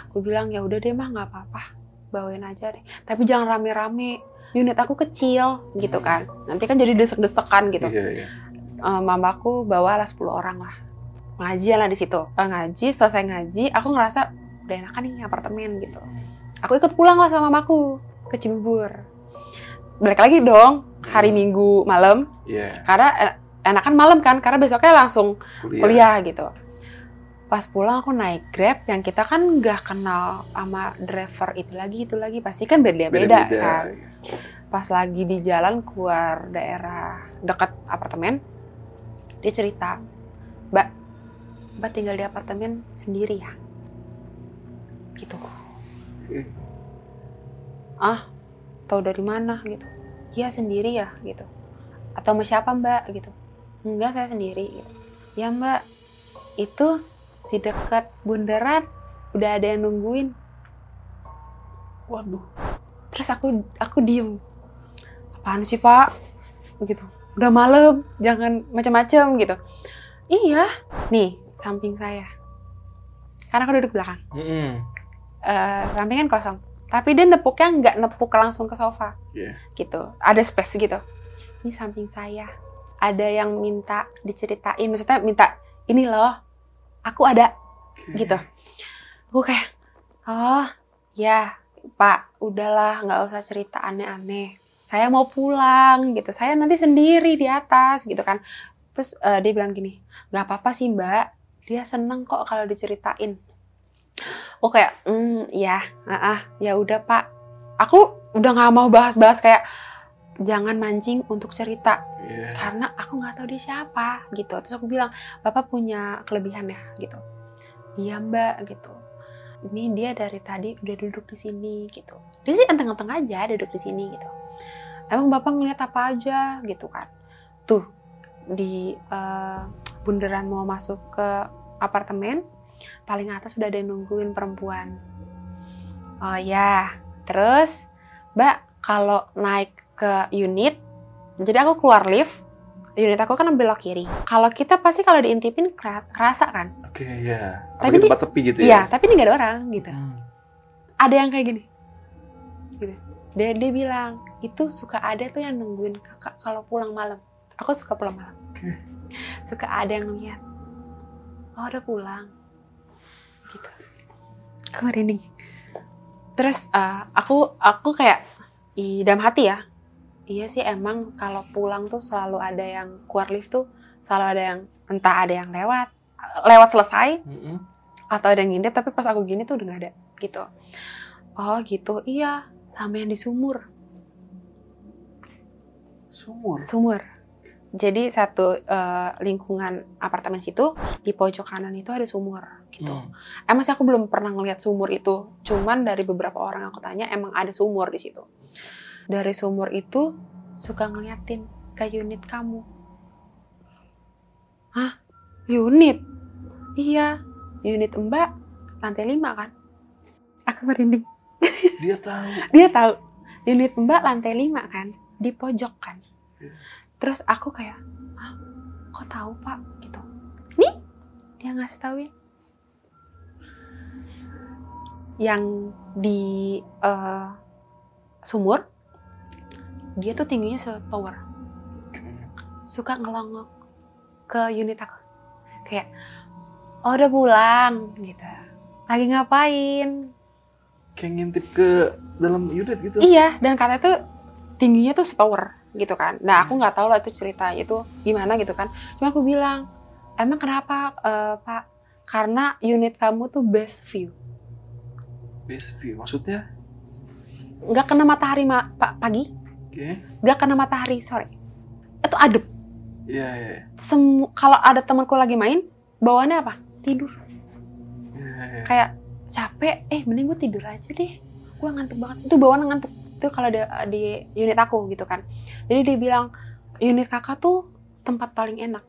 Aku bilang ya udah deh mah nggak apa-apa. Bawain aja deh. Tapi jangan rame-rame. Unit aku kecil gitu kan. Nanti kan jadi desek-desekan gitu. Iya, iya. eh, mamaku bawa lah 10 orang lah. Ngaji lah di situ. Eh, ngaji selesai ngaji aku ngerasa udah enakan nih apartemen gitu aku ikut pulang lah sama mamaku ke Cibubur balik lagi dong hari Hmm. Minggu malam Iya. karena en- enakan malam kan karena besoknya langsung Kuliah. kuliah gitu pas pulang aku naik grab yang kita kan nggak kenal sama driver itu lagi itu lagi pasti kan beda-beda Beda-beda. kan pas lagi di jalan keluar daerah dekat apartemen dia cerita mbak mbak tinggal di apartemen sendiri ya gitu Oke. ah tahu dari mana gitu. Iya sendiri ya gitu. Atau sama siapa mbak gitu. Enggak saya sendiri gitu. Ya mbak itu di dekat bundaran udah ada yang nungguin. Waduh. terus aku aku diem. Apaan sih pak? Begitu udah malam jangan macam-macam gitu. Iya nih samping saya. Karena aku duduk belakang. Mm-mm. Eh, sampingnya kosong. Tapi dia nepuknya nggak nepuk langsung ke sofa. Iya. gitu. Ada space gitu. Ini samping saya. Ada yang minta diceritain. Maksudnya minta ini loh aku ada. Oke. gitu. Aku kayak oh ya pak. Udahlah nggak usah cerita aneh-aneh. Saya mau pulang. Gitu. Saya nanti sendiri di atas. Gitu kan. Terus eh, dia bilang gini nggak apa-apa sih mbak. Dia seneng kok kalau diceritain aku kayak hmm ya ah ya udah pak. Aku udah nggak mau bahas-bahas kayak jangan mancing untuk cerita. Iya. karena aku nggak tahu dia siapa gitu. Terus aku bilang bapak punya kelebihan ya gitu. Iya mbak gitu. Ini dia dari tadi udah duduk di sini gitu. Dia sih enteng-enteng aja duduk di sini gitu. Emang bapak ngeliat apa aja? Gitu kan. Tuh di eh, bundaran mau masuk ke apartemen paling atas udah ada yang nungguin perempuan. Oh ya terus mbak kalau naik ke unit jadi aku keluar lift unit aku kan belok kiri. Kalau kita pasti kalau diintipin kera- kerasa kan? Oke, ya. Tapi Tapi ini- tempat sepi gitu iya ya. tapi ini nggak ada orang gitu. Hmm. ada yang kayak gini. Gitu. Dia dia bilang itu suka ada tuh yang nungguin kakak kalau pulang malam. Aku suka pulang malam. Oke. suka ada yang lihat oh udah pulang aku merinding terus eh, aku aku kayak i dalam hati ya iya sih emang kalau pulang tuh selalu ada yang keluar lift tuh selalu ada yang entah ada yang lewat lewat selesai Mm-mm. atau ada yang ngintip tapi pas aku gini tuh udah nggak ada gitu. Oh gitu. Iya sama yang di sumur. Sumur. sumur jadi satu eh, lingkungan apartemen situ di pojok kanan itu ada sumur gitu. Hmm. emang sih aku belum pernah ngeliat sumur itu. Cuman dari beberapa orang yang aku tanya emang ada sumur di situ. Dari sumur itu suka ngeliatin ke unit kamu. Hah? Unit? Iya. Unit mbak lantai lima kan? Aku merinding. Dia tahu. dia tahu. Unit mbak lantai 5 kan? Di pojok kan? Iya. Terus aku kayak Hah, kok tahu pak? Gitu. Nih dia ngasih tahu ya. Yang di eh, sumur dia tuh tingginya setower. Suka ngelongok ke unit aku. Kayak oh udah pulang gitu. Lagi ngapain? Kayak ngintip ke dalam unit gitu. Iya, dan katanya tuh tingginya tuh setower gitu kan. Nah, aku nggak tahu lah itu ceritanya itu gimana gitu kan. Cuma aku bilang, emang kenapa eh, Pak? Karena unit kamu tuh best view. Best view. Maksudnya? Nggak kena matahari ma pa- pagi, Oke. nggak kena matahari sore. Itu adem. Iya, iya. iya. Semu kalau ada temanku lagi main, bawaannya apa? Tidur. Iya, iya. Kayak capek, eh mending gue tidur aja deh. Gue ngantuk banget. Itu bawaan ngantuk. Itu kalau di, di unit aku gitu kan. Jadi dia bilang, unit kakak tuh tempat paling enak.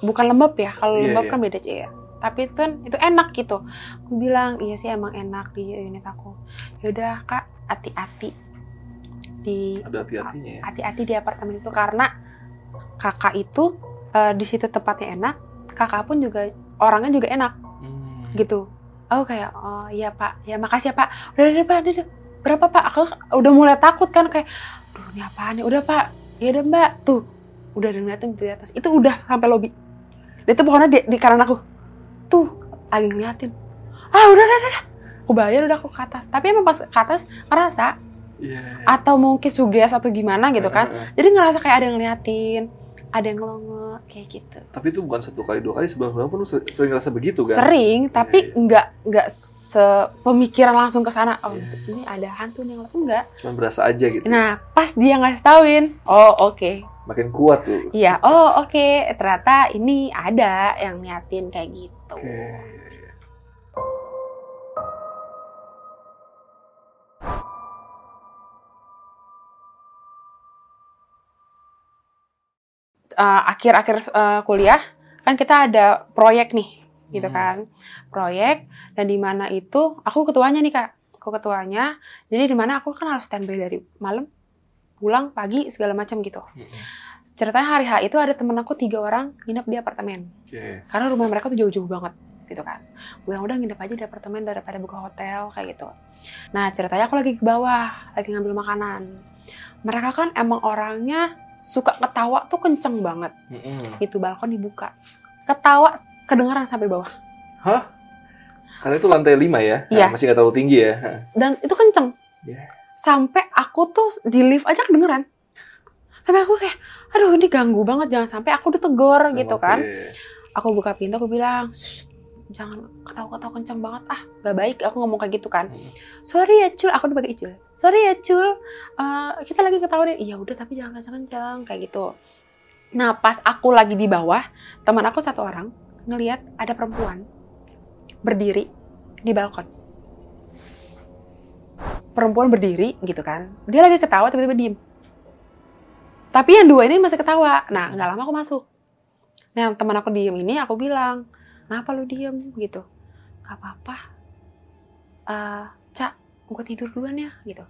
Bukan lembab ya, kalau Iya, lembab iya. kan beda aja ya. Tapi itu kan itu enak gitu. Aku bilang, iya sih emang enak di unit aku. Yaudah kak, hati-hati di Ada hati-hatinya ya. hati-hati di apartemen itu karena kakak itu eh, di situ tempatnya enak, kakak pun juga orangnya juga enak Hmm. gitu. Oh kayak oh iya pak, ya makasih ya pak. Udah udah pak, udah, udah. Berapa pak? Aku udah mulai takut kan kayak, duh ini apaan nih? Udah pak, ya udah mbak tuh, udah ada ngeliatin di atas. Itu udah sampai lobi. Itu pohonnya di, di kanan aku, tuh lagi ngeliatin. Ah udah udah udah. Aku bayar udah aku ke atas. Tapi emang pas ke atas ngerasa Iya. atau mungkin suges atau gimana gitu kan. Heeh. Jadi ngerasa kayak ada yang ngeliatin, ada yang ngelongo kayak gitu. Tapi itu bukan satu kali dua kali sebelum pun lu ser- sering ngerasa begitu kan? Sering, tapi Iya. nggak nggak sepemikiran langsung ke sana. Oh, Iya. ini ada hantu nih yang enggak. Cuma berasa aja gitu. Nah, pas dia ngasih tauin, oh oke. Makin kuat tuh. Iya, oh oke. Ternyata ini ada yang niatin kayak gitu. Oke. Eh, akhir-akhir eh, kuliah kan kita ada proyek nih, gitu Hmm. kan? Proyek dan di mana itu aku ketuanya nih kak, aku ketuanya. Jadi di mana aku kan harus standby dari malam, pulang pagi segala macam gitu. Mm-mm. Ceritanya hari H itu ada temen aku tiga orang nginep di apartemen. Oke. Karena rumah mereka tuh jauh-jauh banget gitu kan. Gue yang udah nginep aja di apartemen daripada buka hotel kayak gitu. Nah ceritanya aku lagi ke bawah, lagi ngambil makanan. Mereka kan emang orangnya suka ketawa tuh kenceng banget. Mm-mm. Itu balkon dibuka. Ketawa kedengeran sampai bawah. Hah? Karena itu lantai 5 ya? Iya. Nah, masih nggak terlalu tinggi ya? Dan itu kenceng. Iya. Sampai aku tuh di lift aja kedengeran. Sampai aku kayak, aduh ini ganggu banget. Jangan sampai aku ditegor Sama, gitu kan. aku buka pintu aku bilang "Shh, jangan ketawa-ketawa kenceng banget. Ah gak baik aku ngomong kayak gitu kan. Hmm. sorry ya cul. Aku udah pakai icul sorry ya cul. Eh, kita lagi ketawa deh iya udah tapi jangan kenceng-kenceng kayak gitu. Nah pas aku lagi di bawah teman aku satu orang ngelihat ada perempuan berdiri di balkon. Perempuan berdiri gitu kan. Dia lagi ketawa tiba-tiba diem. Tapi yang dua ini masih ketawa. Nah nggak lama aku masuk. Nah, teman aku diem ini, aku bilang, kenapa lu diem gitu? Gak apa-apa. Eh, Cak, gue tidur duluan ya, gitu.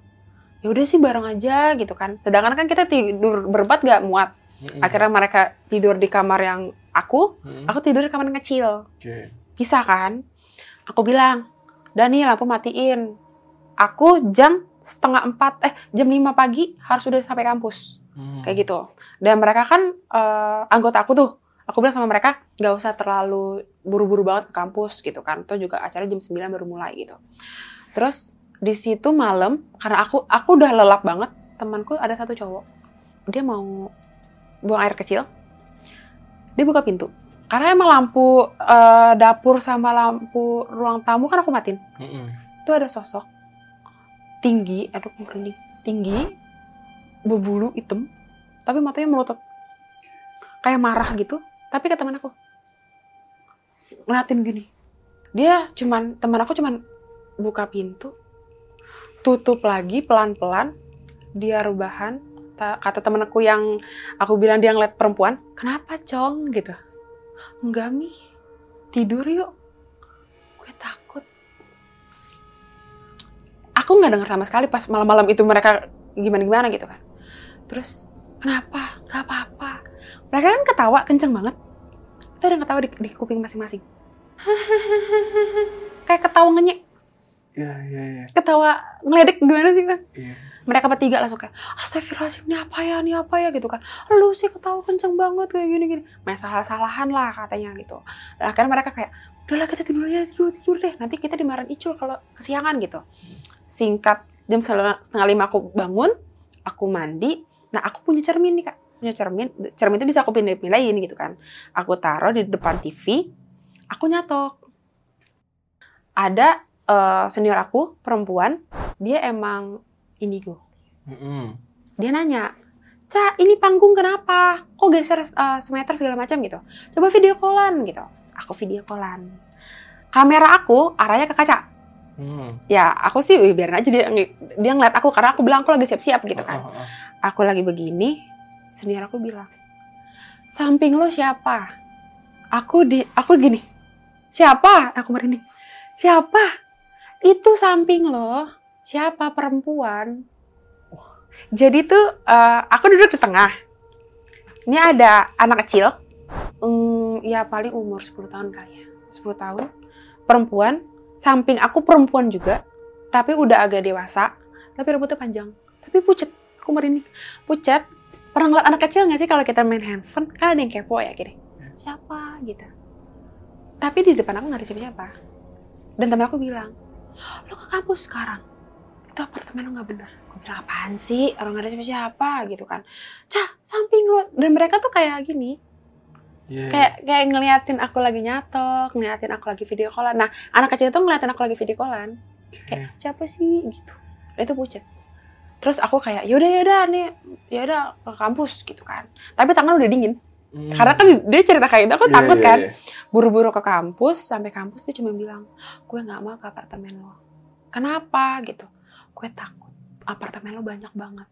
Ya udah sih bareng aja, gitu kan. Sedangkan kan kita tidur berempat gak muat. Akhirnya mereka tidur di kamar yang aku, aku tidur di kamar yang kecil. Bisa kan? Aku bilang, udah nih lampu matiin. Aku jam setengah empat eh jam 5 pagi harus udah sampai kampus Hmm. kayak gitu dan mereka kan eh, anggota aku tuh aku bilang sama mereka nggak usah terlalu buru-buru banget ke kampus gitu kan. Itu juga acara jam 9 baru mulai gitu. Terus di situ malam karena aku aku udah lelap banget temanku ada satu cowok. Dia mau buang air kecil. Dia buka pintu. Karena emang lampu eh, dapur sama lampu ruang tamu kan aku matiin. Mm-mm. itu ada sosok tinggi, aduh aku merinding, tinggi, berbulu hitam, tapi matanya melotot, kayak marah gitu. Tapi ke teman aku, ngeliatin gini, dia cuman teman aku cuman buka pintu, tutup lagi pelan-pelan, dia rebahan. Ta- Kata teman aku yang aku bilang dia ngeliat perempuan, kenapa cong gitu? Enggak mi, tidur yuk. Gue takut aku nggak dengar sama sekali pas malam-malam itu mereka gimana-gimana gitu kan. Terus kenapa? Gak apa-apa. Mereka kan ketawa kenceng banget. Itu ada yang ketawa di, di kuping masing-masing. Kayak ketawa ngenyek, Iya, iya, iya. ketawa ngeledek gimana sih kan? Iya. Mereka bertiga langsung kayak, astagfirullahaladzim, ini apa ya, ini apa ya gitu kan. Lu sih ketawa kenceng banget kayak gini-gini. Masalah-salahan lah katanya gitu. Dan akhirnya mereka kayak, udahlah kita tidur aja, tidur, tidur deh. Nanti kita dimarahin Icul kalau kesiangan gitu. Singkat, jam setengah lima aku bangun, aku mandi. Nah aku punya cermin nih kak. Punya cermin, cermin itu bisa aku pindah-pindahin gitu kan. Aku taruh di depan TV, aku nyatok. Ada eh, senior aku, perempuan, dia emang indigo. Mm-mm. Dia nanya, Ca, ini panggung kenapa? Kok geser eh, semeter segala macam gitu? Coba video callan gitu. Aku video callan. Kamera aku arahnya ke kaca. Hmm. Ya, aku sih biarin aja dia dia ngeliat aku karena aku bilang aku lagi siap-siap gitu kan. Ah, ah, ah. Aku lagi begini, senior aku bilang, samping lo siapa? Aku di, aku gini, siapa? Aku merinding. Siapa? Itu samping lo. Siapa perempuan? Jadi tuh eh, aku duduk di tengah. Ini ada anak kecil, mm, ya paling umur 10 tahun kali ya, 10 tahun, perempuan. Samping aku perempuan juga, tapi udah agak dewasa, tapi rambutnya panjang, tapi pucet. Aku merinding. Pucet. Pernah ngeliat anak kecil nggak sih kalau kita main handphone? Kan ada yang kepo ya gini. Siapa gitu. Tapi di depan aku nggak ada siapa-siapa. Dan temen aku bilang, lo ke kampus sekarang. Itu apartemen lo nggak bener. Gue bilang, apaan sih? Orang nggak ada siapa-siapa gitu kan. Cah, samping lo. Dan mereka tuh kayak gini. Iya, Kayak kayak ngeliatin aku lagi nyatok, ngeliatin aku lagi video callan. Nah, anak kecil tuh ngeliatin aku lagi video callan iya. kayak siapa sih gitu itu pucet terus aku kayak yaudah yaudah nih yaudah ke kampus gitu kan. Tapi tangan udah dingin. Hmm. karena kan dia cerita kayak itu aku Iya, takut iya, kan. iya. buru-buru ke kampus sampai kampus dia cuma bilang gue nggak mau ke apartemen lo. Kenapa? gitu. Gue takut. Apartemen lo banyak banget.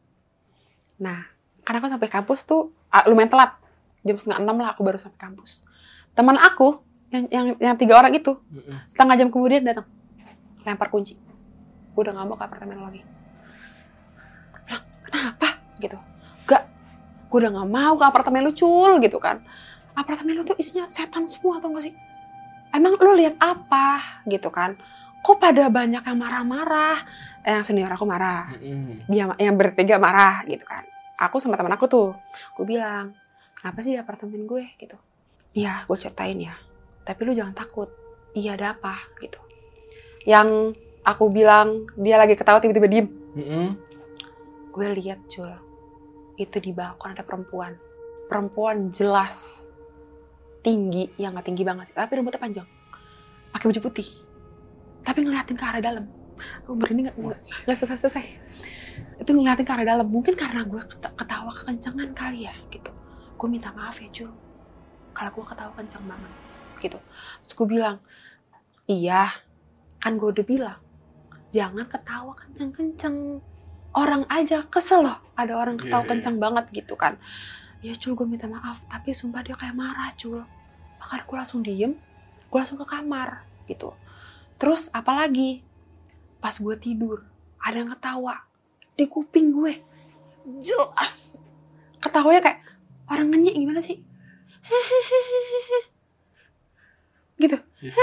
Nah karena aku sampai kampus tuh ah, lumayan telat. Jam setengah enam lah aku baru sampai kampus. Teman aku yang yang yang tiga orang itu setengah jam kemudian datang. Lempar kunci. Gue udah nggak mau ke apartemen lo lagi kenapa? Gitu. Gak gue udah nggak mau ke apartemen lu cul gitu kan. Apartemen lu tuh isinya setan semua atau gak sih? Emang lu lihat apa? Gitu kan. Kok pada banyak yang marah-marah? Eh, yang senior aku marah. Dia yang bertiga marah gitu kan. Aku sama teman aku tuh gue bilang kenapa sih di apartemen gue? Gitu. Iya gue ceritain ya. Tapi lu jangan takut. Iya ada apa? Gitu. Yang aku bilang dia lagi ketawa tiba-tiba diem. Mm-mm. Gue lihat cul itu di balkon ada perempuan. Perempuan jelas tinggi yang nggak tinggi banget sih, tapi rambutnya panjang. Pakai baju putih. Tapi ngeliatin ke arah dalam. Aku berani nggak nggak nggak selesai selesai itu ngeliatin ke arah dalam. Mungkin karena gue keta- ketawa kekencangan kali ya gitu. Gue minta maaf ya cul kalau gue ketawa kencang banget gitu. Terus gue bilang iya kan gue udah bilang jangan ketawa kenceng-kenceng orang aja kesel loh. Ada orang ketawa Iya, iya. kenceng banget gitu kan. Ya cul gue minta maaf tapi sumpah dia kayak marah cul. Makanya gue langsung diem gue langsung ke kamar gitu. Terus apalagi pas gue tidur ada yang ketawa di kuping gue. Jelas. Ketawanya kayak orang ngenyek gimana sih? Gitu. Iya.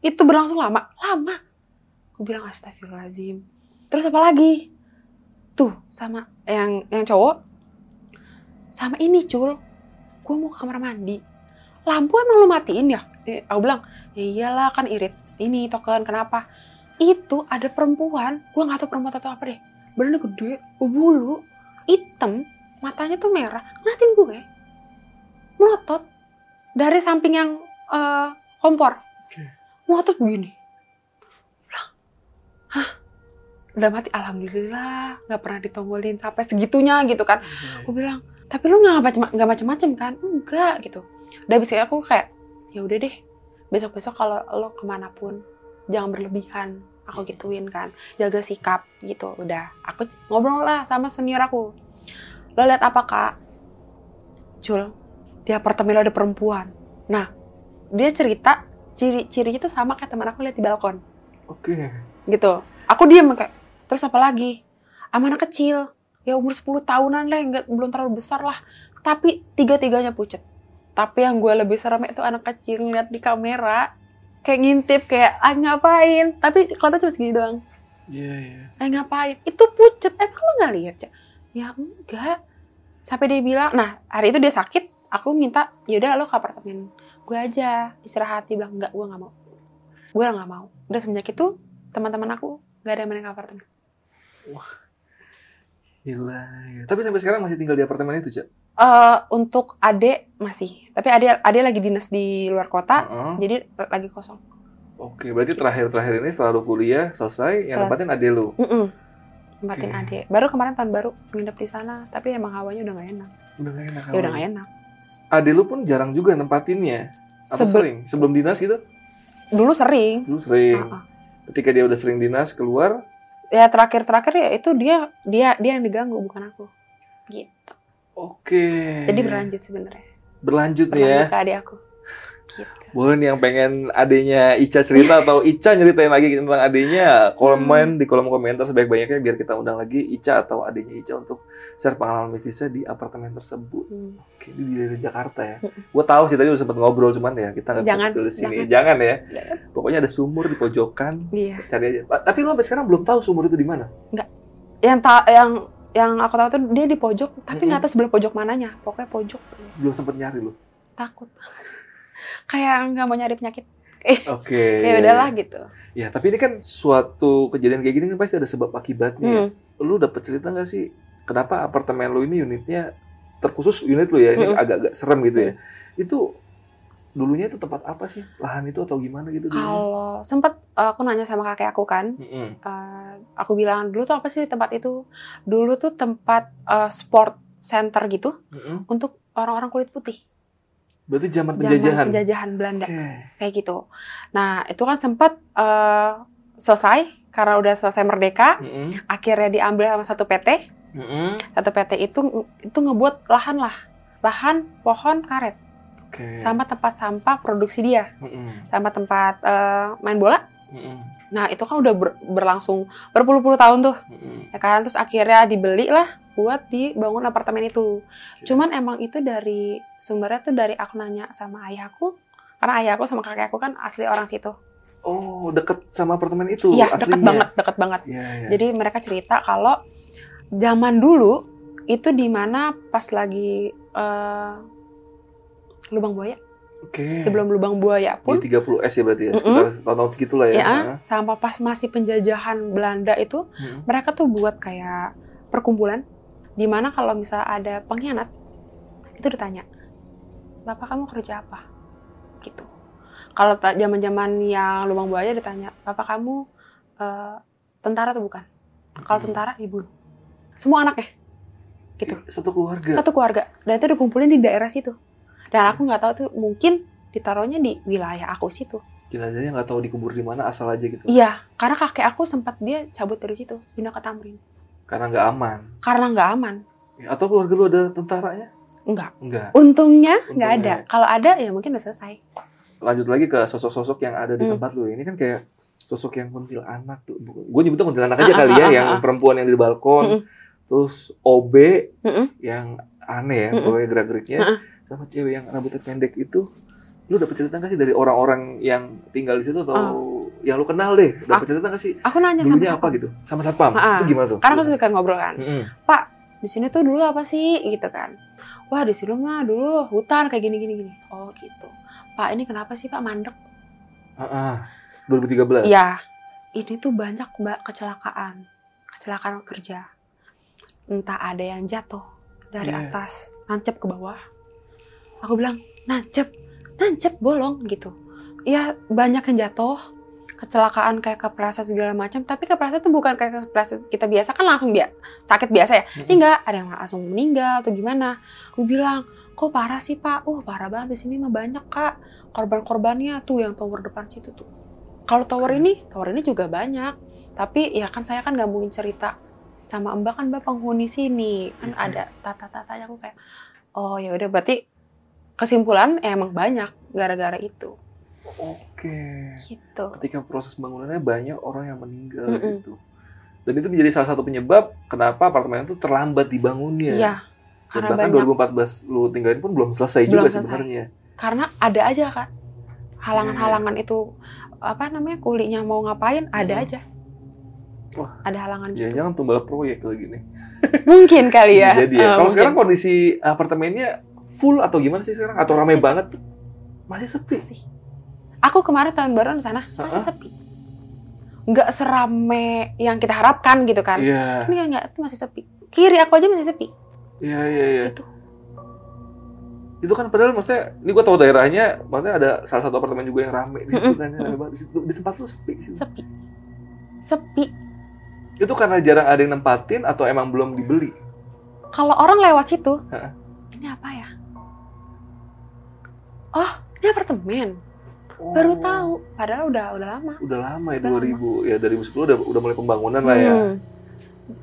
itu berlangsung lama. Lama. Gue bilang astagfirullahaladzim. Terus apa lagi tuh sama yang yang cowok. Sama ini cul. Gue mau ke kamar mandi. Lampu emang lu matiin ya? Eh, aku bilang ya iyalah kan irit. Ini token kenapa? Itu ada perempuan. Gue nggak tahu perempuan atau apa deh. Badannya gede bulu hitam matanya tuh merah. Ngeliatin gue melotot dari samping yang eh, kompor. Melotot begini. Hah udah mati alhamdulillah nggak pernah ditongolin sampai segitunya gitu kan. Aku bilang tapi lu nggak macem nggak macem-macem kan? Enggak gitu. Udah bisa aku kayak ya udah deh besok besok kalau lo ke mana pun jangan berlebihan aku gituin kan. Jaga sikap gitu. Udah aku ngobrol lah sama senior aku. Lo lihat apa kak? Cul di apartemen lo ada perempuan. Nah dia cerita ciri-cirinya tuh sama kayak teman aku lihat di balkon. Oke. gitu. Aku diam kayak terus apa lagi? Sama anak kecil. Ya umur 10 tahunan lah nggak belum terlalu besar lah. Tapi tiga-tiganya pucet. Tapi yang gue lebih serem itu anak kecil ngeliat di kamera kayak ngintip kayak ah ngapain? Tapi kalau cuma segini doang. Iya, iya. ah ngapain? Itu pucet. Emang lo nggak lihat Cak? ya enggak. Sampai dia bilang nah hari itu dia sakit aku minta yaudah lo ke apartemen gue aja istirahat. Dia bilang enggak gue nggak mau. Gue nggak mau. Udah semenjak itu teman-teman aku nggak ada yang main ke apartemen Gila. ya. Tapi sampai sekarang masih tinggal di apartemen itu, Cak? Eh untuk ade masih, tapi ade ade lagi dinas di luar kota, Heeh. jadi lagi kosong. Oke, berarti terakhir-terakhir ini setelah lu kuliah selesai, yang Seles- nempatin ade lu. Mm Tempatin Oke. ade. Baru kemarin tahun baru nginep di sana, tapi emang hawanya udah gak enak. Udah gak enak. Ya udah gak enak. Ade lu pun jarang juga nempatinnya. Apa Sebe- sering? Sebelum dinas gitu? dulu sering. Dulu sering. Ah, ah. Ketika dia udah sering dinas keluar, Ya terakhir-terakhir ya itu dia dia dia yang diganggu bukan aku. Gitu. oke. Jadi berlanjut sebenarnya. Berlanjut nih ya. Berlanjut ke adik aku. Gitu. Boleh nih yang pengen adenya Ica cerita atau Ica nyeritain lagi tentang adenya, komen di kolom komentar sebaik-banyaknya biar kita undang lagi Ica atau adenya Ica untuk share pengalaman mistisnya di apartemen tersebut. Hmm. Oke, ini di daerah Jakarta ya. Mm. Gue tahu sih tadi udah sempet ngobrol cuman ya kita nggak bisa spill di sini. jangan. Jangan ya. Jangan. Pokoknya ada sumur di pojokan, Iya. cari aja. Pa- Tapi lo sampai sekarang belum tahu sumur itu di mana. Yang ta yang yang aku tahu tuh dia di pojok, tapi nggak Mm-mm. tahu sebelah pojok mananya. Pokoknya pojok. Belum sempet nyari lo. Takut. Kayak nggak mau nyari penyakit. Oke. Ya udahlah gitu. Ya, tapi ini kan suatu kejadian kayak gini kan pasti ada sebab akibatnya. ya. Hmm. Lu dapet cerita nggak sih kenapa apartemen lu ini unitnya terkhusus unit lu ya ini Mm-mm. agak-agak serem gitu ya. Itu dulunya itu tempat apa sih? Lahan itu atau gimana gitu? Kalau sempat uh, aku nanya sama kakek aku kan, uh, aku bilang dulu tuh apa sih tempat itu? Dulu tuh tempat uh, sport center gitu Mm-mm. untuk orang-orang kulit putih. Berarti zaman Zaman penjajahan. penjajahan Belanda Oke. kayak gitu. Nah itu kan sempat uh, selesai karena udah selesai merdeka, Mm-mm. akhirnya diambil sama satu PT. Mm-mm. Satu PT itu itu ngebuat lahan lah, lahan pohon karet, Oke. sama tempat sampah produksi dia, Mm-mm. sama tempat uh, main bola. Mm-mm. Nah itu kan udah ber- berlangsung berpuluh-puluh tahun tuh, Mm-mm. ya kan? Terus akhirnya dibeli lah buat dibangun apartemen itu. Cuman emang itu dari sumbernya tuh dari aku nanya sama ayahku, karena ayahku sama kakek aku kan asli orang situ. Oh, deket sama apartemen itu Iya deket banget, deket banget. Iya, iya. Jadi mereka cerita kalau zaman dulu itu di mana pas lagi eh, lubang buaya. Oke. Sebelum lubang buaya Di pun 30 S ya berarti ya, Mm-mm. sekitar tahun-tahun segitulah ya. ya, Nah. sampai pas masih penjajahan Belanda itu Mm. mereka tuh buat kayak perkumpulan di mana kalau misal ada pengkhianat itu ditanya bapak kamu kerja apa gitu kalau zaman-zaman yang lubang buaya ditanya bapak kamu eh, tentara atau bukan kalau Mm. tentara dibunuh semua anaknya gitu Satu keluarga. satu keluarga dan itu dikumpulin di daerah situ dan aku nggak tahu tuh mungkin ditaruhnya di wilayah aku situ Jenazahnya nggak tahu dikubur di mana, asal aja gitu. iya karena kakek aku sempat dia cabut dari situ pindah ke Tamrin Karena nggak aman. karena nggak aman Ya, Atau keluarga lu ada tentaranya? Enggak. Enggak. Untungnya nggak ada. Kalau ada ya mungkin udah selesai. Lanjut lagi ke sosok-sosok yang ada di Hmm. tempat lu. Ini kan kayak sosok yang kuntilanak tuh. Gue nyebutnya kuntilanak aja Ah, kali ah, ya, ah, yang perempuan yang di balkon. Terus OB yang aneh ya, pokoknya gerak-geriknya. Sama cewek yang rambutnya pendek itu. Lu dapet cerita nggak sih dari orang-orang yang tinggal di situ atau yang lu kenal deh. Dapat cerita nggak sih? Aku nanya sama apa siapa? gitu? Sama satpam. Ah, Itu gimana tuh? Karena aku suka ngobrol kan. Mm-mm. di sini tuh dulu apa sih gitu kan wah di sini mah dulu hutan kayak gini gini gini oh gitu pak ini kenapa sih pak mandek Ah, ah. 2013. Iya ini tuh banyak mbak kecelakaan kecelakaan kerja entah ada yang jatuh dari Iya. atas nancep ke bawah aku bilang nancep nancep bolong gitu. Ya banyak yang jatuh kecelakaan kayak kepleset segala macam. Tapi kepleset tuh bukan kayak kepleset kita biasa kan langsung dia sakit biasa ya? Ini enggak ada yang langsung meninggal atau gimana. Aku bilang kok parah sih pak? Uh parah banget di sini mah banyak kak. Korban-korbannya tuh yang tower depan situ tuh. Kalau tower ini tower ini juga banyak. Tapi ya kan saya kan nggak mungkin cerita sama mbak kan mbak penghuni sini. Kan ada tata-tatanya aku kayak oh ya udah berarti kesimpulan ya emang banyak gara-gara itu Oke. gitu Ketika proses bangunannya banyak orang yang meninggal di Mm-mm. situ. Dan itu menjadi salah satu penyebab kenapa apartemen itu terlambat dibangunnya. iya Dan bahkan banyak 2014 lu tinggalin pun belum selesai Belum juga sebenarnya. karena ada aja kak halangan-halangan itu apa namanya kulinya mau ngapain ada Hmm. aja Wah. ada halangan gitu. Jangan-jangan tumbal proyek lagi nih. mungkin kali ya Jadi ya. Eh, Kalau mungkin. sekarang kondisi apartemennya full atau gimana sih sekarang? Atau ramai Masih banget? Masih sepi. Masih. aku kemarin tahun baru di sana masih Ha-ha. sepi nggak serame yang kita harapkan gitu kan Iya. ini nggak itu masih sepi kiri aku aja masih sepi Iya, iya, iya. itu Itu kan padahal maksudnya, ini gua tahu daerahnya, maksudnya ada salah satu apartemen juga yang rame di situ kan, yang rame banget. Di, situ, di tempat lu sepi. situ. sepi sepi Itu karena jarang ada yang nempatin atau emang belum dibeli? kalau orang lewat situ ini apa ya oh ini apartemen Oh, baru tahu padahal udah udah lama Udah lama ya, Udah 2000. Ya dari 2010 udah, udah mulai pembangunan lah ya. Hmm.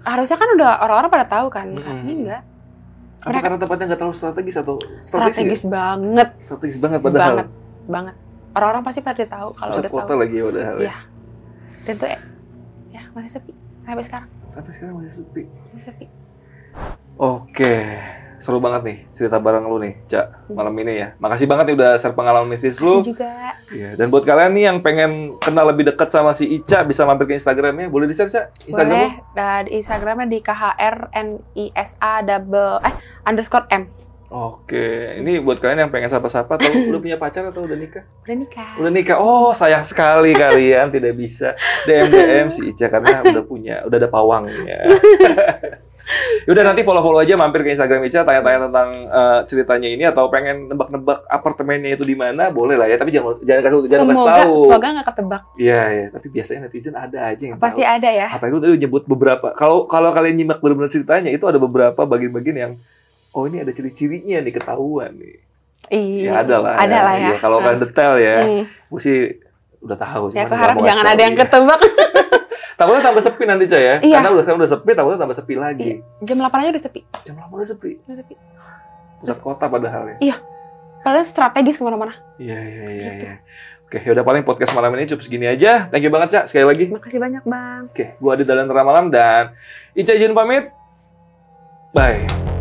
harusnya kan udah orang-orang pada tahu kan Mm-mm. kan ini enggak Apa Mereka- karena tempatnya nggak terlalu strategis atau strategis ya? banget Strategis banget padahal. banget banget orang-orang pasti pada tahu kalau udah kota tahu lagi ya padahal. ya. Iya. dan tuh eh, ya masih sepi sampai sekarang Sampai sekarang masih sepi. masih sepi Oke, seru banget nih cerita bareng lu nih, Cak, malam ini ya. Makasih banget nih udah share pengalaman mistis lu. Makasih juga Iya, dan buat kalian nih yang pengen kenal lebih dekat sama si Ica, bisa mampir ke Instagramnya. Boleh di-share, Cak? Instagram boleh lu? dan di Instagramnya di KHRNISA double eh underscore M Oke, ini buat kalian yang pengen sapa-sapa, atau udah punya pacar atau udah nikah? udah nikah Udah nikah. Oh, sayang sekali kalian tidak bisa DM DM si Ica karena udah punya, udah ada pawangnya. Yaudah nanti follow-follow aja mampir ke Instagram Ica tanya-tanya tentang eh, ceritanya ini atau pengen nebak-nebak apartemennya itu di mana boleh lah ya tapi jangan jangan kasih jangan kasih semoga tahu. semoga nggak ketebak Iya ya tapi biasanya netizen ada aja yang pasti tahu. ada ya Apa itu tadi nyebut beberapa. Kalau kalau kalian nyimak benar-benar ceritanya itu ada beberapa bagian-bagian yang oh ini ada ciri-cirinya nih ketahuan nih. iya Ya ada lah. ada lah ya Iya, kalau kalian detail ya, Hmm. gue sih udah tahu. ya aku harap jangan kasih ada yang ketebak Takutnya tambah sepi nanti Cah ya. Iya. Karena udah sekarang udah sepi, takutnya tambah sepi lagi. jam 8 aja udah sepi Jam lama udah sepi. udah sepi Pusat kota padahal ya. padahal strategis ke mana-mana Iya iya iya. Gitu. iya. Oke, yaudah paling podcast malam ini cukup segini aja. Thank you banget Cak sekali lagi. makasih banyak bang Oke, gua Adi Dalan Tengah Malam dan Ica izin pamit. Bye.